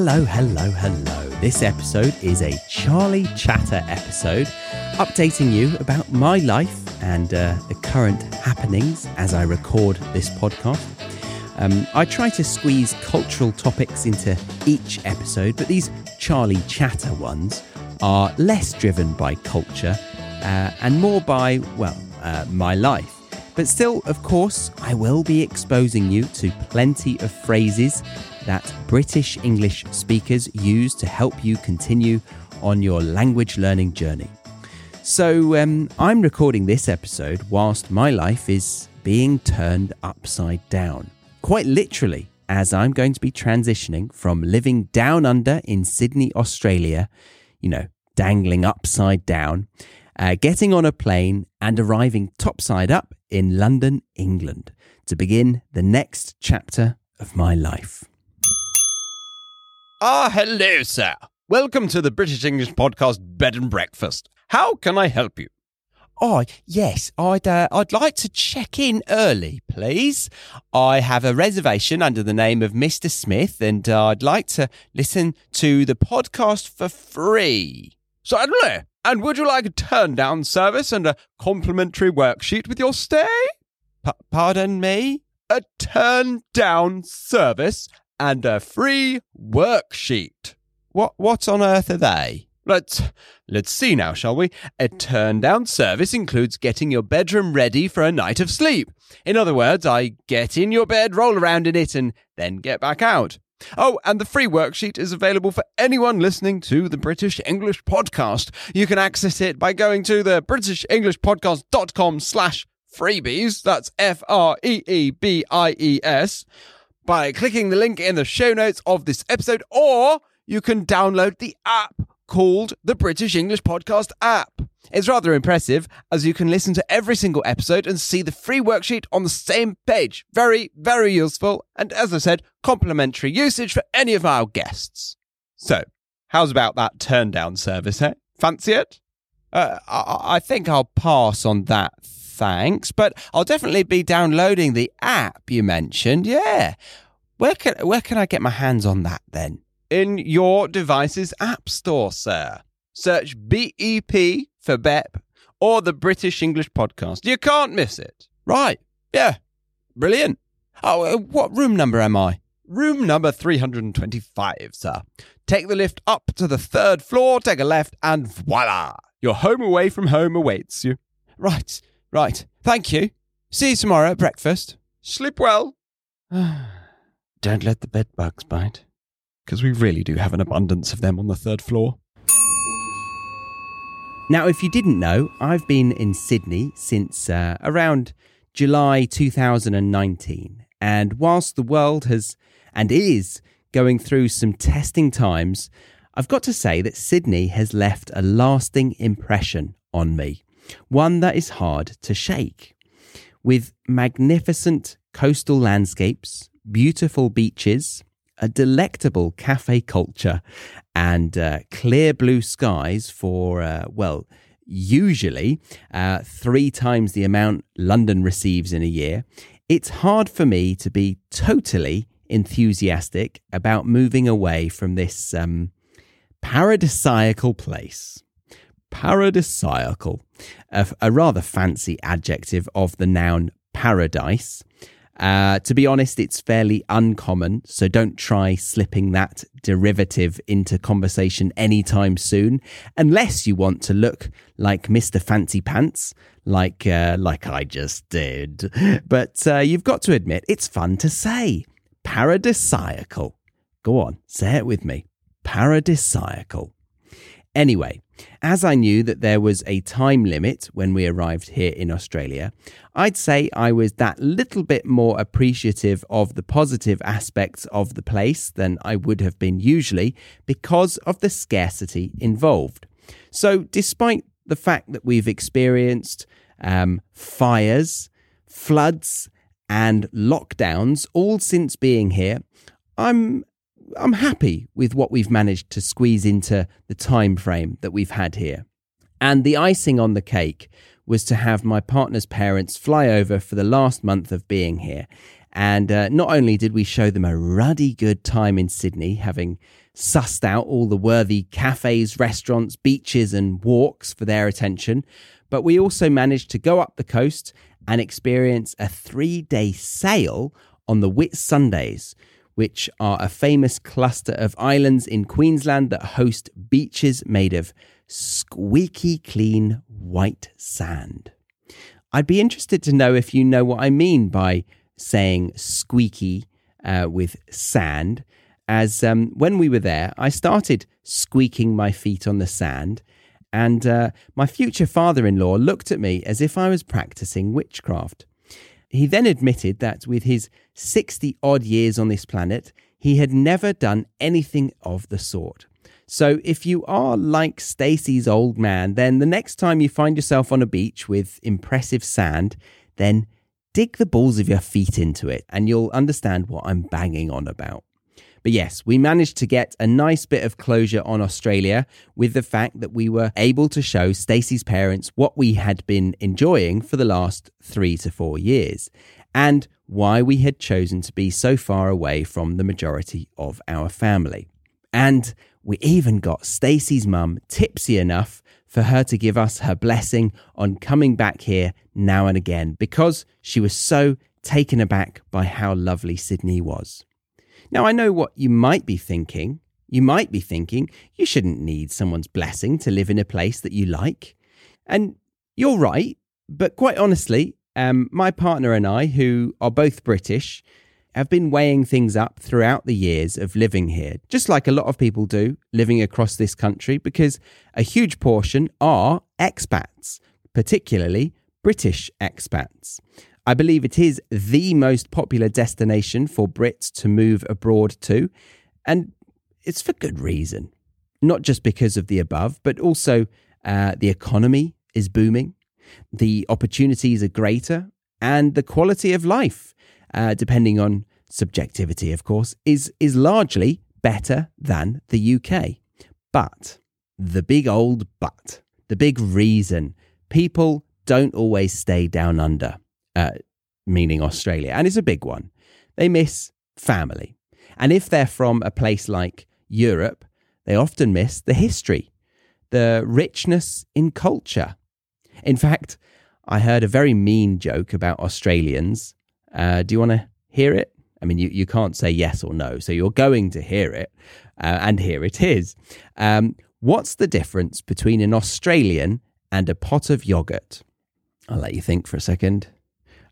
Hello, hello, hello. This episode is a Charlie Chatter episode, updating you about my life and uh, the current happenings as I record this podcast. Um, I try to squeeze cultural topics into each episode, but these Charlie Chatter ones are less driven by culture uh, and more by, well, uh, my life. But still, of course, I will be exposing you to plenty of phrases that British English speakers use to help you continue on your language learning journey. So, um, I'm recording this episode whilst my life is being turned upside down. Quite literally, as I'm going to be transitioning from living down under in Sydney, Australia, you know, dangling upside down, uh, getting on a plane and arriving topside up in London, England, to begin the next chapter of my life. Ah, hello, sir. Welcome to the British English Podcast Bed and Breakfast. How can I help you? Oh, yes, I'd, uh, I'd like to check in early, please. I have a reservation under the name of Mr. Smith, and uh, I'd like to listen to the podcast for free. Certainly. And would you like a turn down service and a complimentary worksheet with your stay? P- pardon me? A turn down service and a free worksheet. What, what on earth are they? Let's let's see now, shall we? A turn down service includes getting your bedroom ready for a night of sleep. In other words, I get in your bed, roll around in it, and then get back out. Oh, and the free worksheet is available for anyone listening to the British English Podcast. You can access it by going to the britishenglishpodcast.com slash freebies. That's F-R-E-E-B-I-E-S by clicking the link in the show notes of this episode, or you can download the app called the British English Podcast app. It's rather impressive as you can listen to every single episode and see the free worksheet on the same page. Very, very useful, and as I said, complimentary usage for any of our guests. So, how's about that turn down service, eh? Fancy it? Uh, I, I think I'll pass on that, thanks, but I'll definitely be downloading the app you mentioned, yeah. Where can, where can I get my hands on that then? in your device's app store, sir. Search BEP for BEP or the British English Podcast. You can't miss it. Right. Yeah. Brilliant. Oh, uh, what room number am I? Room number 325, sir. Take the lift up to the third floor, take a left, and voila! Your home away from home awaits you. Right, right. Thank you. See you tomorrow at breakfast. Sleep well. Don't let the bed bugs bite because we really do have an abundance of them on the third floor. Now, if you didn't know, I've been in Sydney since uh, around July 2019. And whilst the world has and is going through some testing times, I've got to say that Sydney has left a lasting impression on me, one that is hard to shake. With magnificent coastal landscapes, beautiful beaches, a delectable cafe culture and uh, clear blue skies for, uh, well, usually uh, three times the amount London receives in a year, it's hard for me to be totally enthusiastic about moving away from this um, paradisiacal place. Paradisiacal, a, a rather fancy adjective of the noun paradise. Uh, to be honest, it's fairly uncommon, so don't try slipping that derivative into conversation anytime soon, unless you want to look like Mr. Fancy Pants, like uh, like I just did. But uh, you've got to admit, it's fun to say. Paradisiacal. Go on, say it with me. Paradisiacal. Anyway, as I knew that there was a time limit when we arrived here in Australia, I'd say I was that little bit more appreciative of the positive aspects of the place than I would have been usually because of the scarcity involved. So, despite the fact that we've experienced um, fires, floods, and lockdowns all since being here, I'm I'm happy with what we've managed to squeeze into the time frame that we've had here. And the icing on the cake was to have my partner's parents fly over for the last month of being here. And uh, not only did we show them a ruddy good time in Sydney, having sussed out all the worthy cafes, restaurants, beaches, and walks for their attention, but we also managed to go up the coast and experience a three day sail on the Whitsundays, which are a famous cluster of islands in Queensland that host beaches made of squeaky clean white sand. I'd be interested to know if you know what I mean by saying squeaky uh, with sand. As um, when we were there, I started squeaking my feet on the sand, and uh, my future father in law looked at me as if I was practicing witchcraft. He then admitted that with his 60 odd years on this planet, he had never done anything of the sort. So if you are like Stacey's old man, then the next time you find yourself on a beach with impressive sand, then dig the balls of your feet into it and you'll understand what I'm banging on about. But yes, we managed to get a nice bit of closure on Australia with the fact that we were able to show Stacey's parents what we had been enjoying for the last three to four years and why we had chosen to be so far away from the majority of our family. And we even got Stacey's mum tipsy enough for her to give us her blessing on coming back here now and again because she was so taken aback by how lovely Sydney was. Now, I know what you might be thinking. You might be thinking you shouldn't need someone's blessing to live in a place that you like. And you're right, but quite honestly, um, my partner and I, who are both British, have been weighing things up throughout the years of living here, just like a lot of people do living across this country, because a huge portion are expats, particularly British expats. I believe it is the most popular destination for Brits to move abroad to, and it's for good reason. Not just because of the above, but also uh, the economy is booming, the opportunities are greater, and the quality of life, uh, depending on subjectivity, of course, is, is largely better than the UK. But the big old but, the big reason people don't always stay down under uh, meaning Australia, and it's a big one. They miss family. And if they're from a place like Europe, they often miss the history, the richness in culture. In fact, I heard a very mean joke about Australians. Uh, do you want to hear it? I mean, you, you can't say yes or no, so you're going to hear it, uh, and here it is. Um, what's the difference between an Australian and a pot of yogurt? I'll let you think for a second.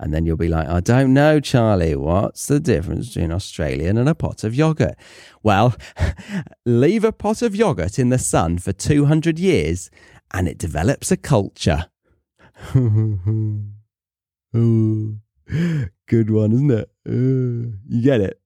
And then you'll be like, I don't know, Charlie, what's the difference between Australian and a pot of yogurt? Well, leave a pot of yogurt in the sun for 200 years and it develops a culture. Good one, isn't it? You get it?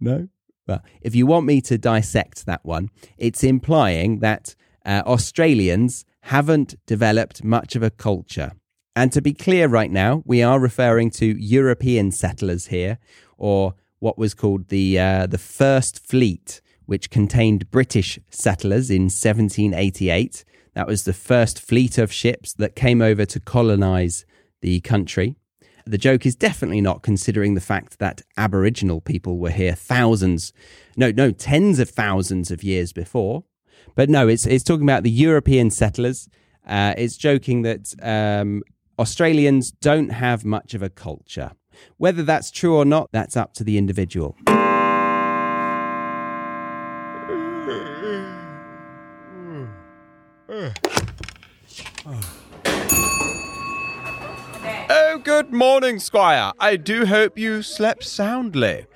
No? Well, if you want me to dissect that one, it's implying that uh, Australians haven't developed much of a culture. And to be clear right now, we are referring to European settlers here, or what was called the, uh, the First Fleet, which contained British settlers in 1788. That was the first fleet of ships that came over to colonize the country. The joke is definitely not considering the fact that Aboriginal people were here thousands, no, no, tens of thousands of years before. But no, it's, it's talking about the European settlers. Uh, it's joking that um, Australians don't have much of a culture. Whether that's true or not, that's up to the individual. Oh, good morning, Squire. I do hope you slept soundly.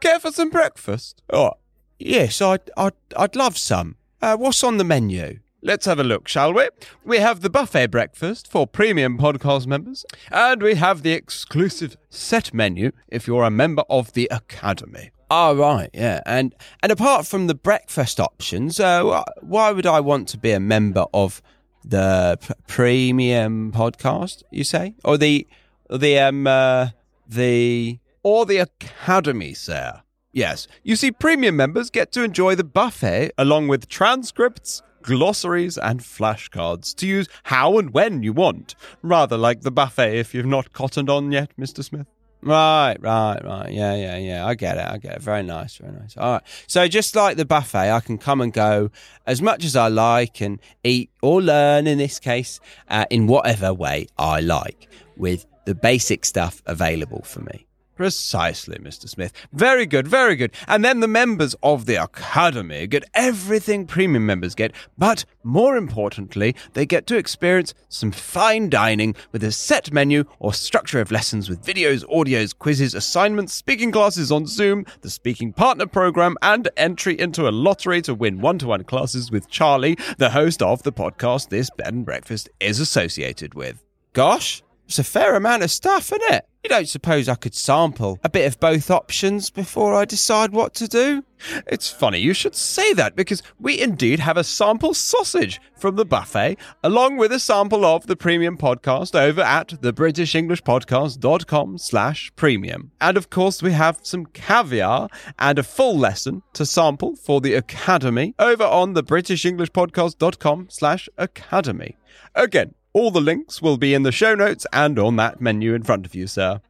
Care for some breakfast? Oh, yes, I'd, I'd, I'd love some. Uh, what's on the menu? Let's have a look, shall we? We have the buffet breakfast for premium podcast members, and we have the exclusive set menu if you're a member of the Academy. Oh, right, yeah. And and apart from the breakfast options, uh, why would I want to be a member of the p- premium podcast, you say? Or the, the, um, uh, the, or the Academy, sir? Yes. You see, premium members get to enjoy the buffet along with transcripts, glossaries, and flashcards to use how and when you want. Rather like the buffet if you've not cottoned on yet, Mr. Smith. Right, right, right. Yeah, yeah, yeah. I get it. I get it. Very nice, very nice. All right. So just like the buffet, I can come and go as much as I like and eat or learn in this case uh, in whatever way I like with the basic stuff available for me. Precisely, Mr. Smith. Very good, very good. And then the members of the Academy get everything premium members get, but more importantly, they get to experience some fine dining with a set menu or structure of lessons with videos, audios, quizzes, assignments, speaking classes on Zoom, the speaking partner program, and entry into a lottery to win one to one classes with Charlie, the host of the podcast this bed and breakfast is associated with. Gosh, it's a fair amount of stuff, isn't it? You don't suppose I could sample a bit of both options before I decide what to do? It's funny you should say that because we indeed have a sample sausage from the buffet along with a sample of the premium podcast over at thebritishenglishpodcast.com slash premium. And of course we have some caviar and a full lesson to sample for the academy over on thebritishenglishpodcast.com slash academy. Again, all the links will be in the show notes and on that menu in front of you, sir.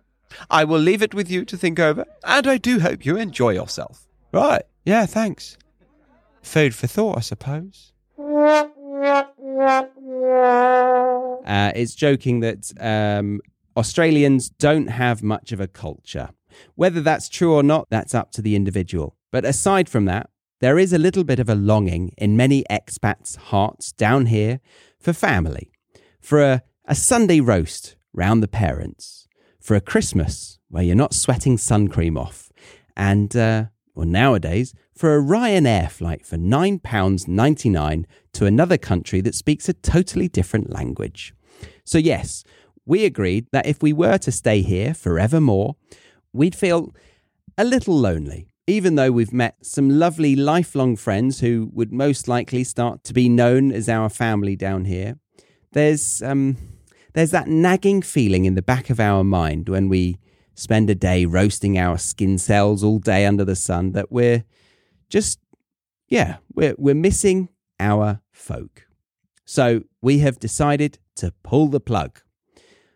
I will leave it with you to think over, and I do hope you enjoy yourself. Right, yeah, thanks. Food for thought, I suppose. Uh, it's joking that um, Australians don't have much of a culture. Whether that's true or not, that's up to the individual. But aside from that, there is a little bit of a longing in many expats' hearts down here for family for a, a Sunday roast round the parents, for a Christmas where you're not sweating sun cream off, and, uh, well, nowadays, for a Ryanair flight for £9.99 to another country that speaks a totally different language. So, yes, we agreed that if we were to stay here forevermore, we'd feel a little lonely, even though we've met some lovely lifelong friends who would most likely start to be known as our family down here there's um, there's that nagging feeling in the back of our mind when we spend a day roasting our skin cells all day under the sun that we're just yeah we're we're missing our folk. So we have decided to pull the plug.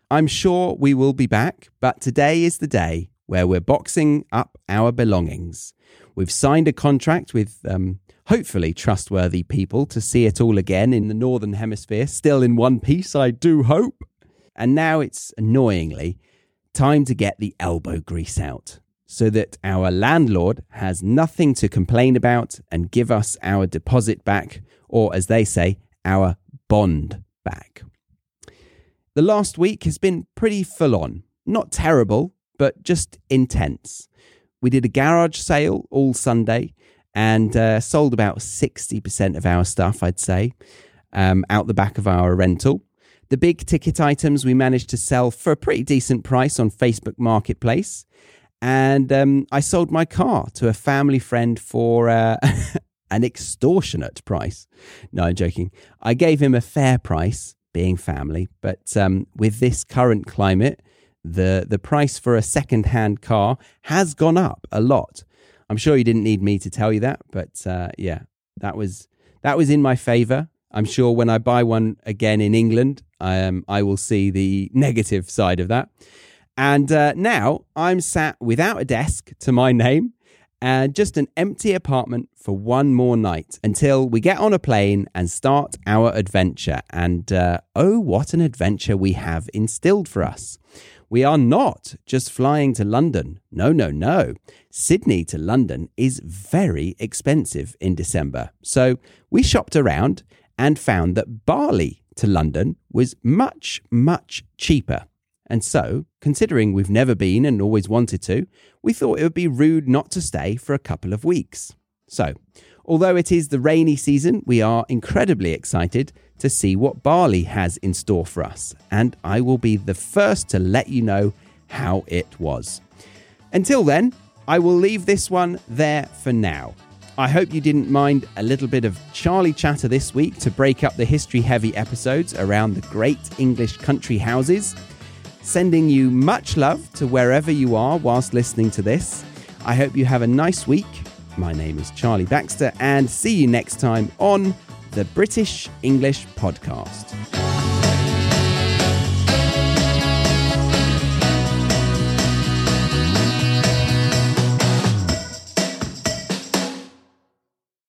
I'm sure we will be back, but today is the day where we're boxing up our belongings. We've signed a contract with um, hopefully trustworthy people to see it all again in the Northern Hemisphere, still in one piece, I do hope. And now it's annoyingly time to get the elbow grease out so that our landlord has nothing to complain about and give us our deposit back, or as they say, our bond back. The last week has been pretty full on. Not terrible, but just intense. We did a garage sale all Sunday and uh, sold about 60% of our stuff, I'd say, um, out the back of our rental. The big ticket items we managed to sell for a pretty decent price on Facebook Marketplace. And um, I sold my car to a family friend for uh, an extortionate price. No, I'm joking. I gave him a fair price, being family. But um, with this current climate, the, the price for a second hand car has gone up a lot. I'm sure you didn't need me to tell you that, but uh, yeah, that was that was in my favour. I'm sure when I buy one again in England, um, I will see the negative side of that. And uh, now I'm sat without a desk to my name and just an empty apartment for one more night until we get on a plane and start our adventure. And uh, oh, what an adventure we have instilled for us! We are not just flying to London. No, no, no. Sydney to London is very expensive in December. So we shopped around and found that Bali to London was much, much cheaper. And so, considering we've never been and always wanted to, we thought it would be rude not to stay for a couple of weeks. So, although it is the rainy season, we are incredibly excited to see what Bali has in store for us, and I will be the first to let you know how it was. Until then, I will leave this one there for now. I hope you didn't mind a little bit of Charlie chatter this week to break up the history heavy episodes around the great English country houses. Sending you much love to wherever you are whilst listening to this. I hope you have a nice week. My name is Charlie Baxter, and see you next time on the British English Podcast.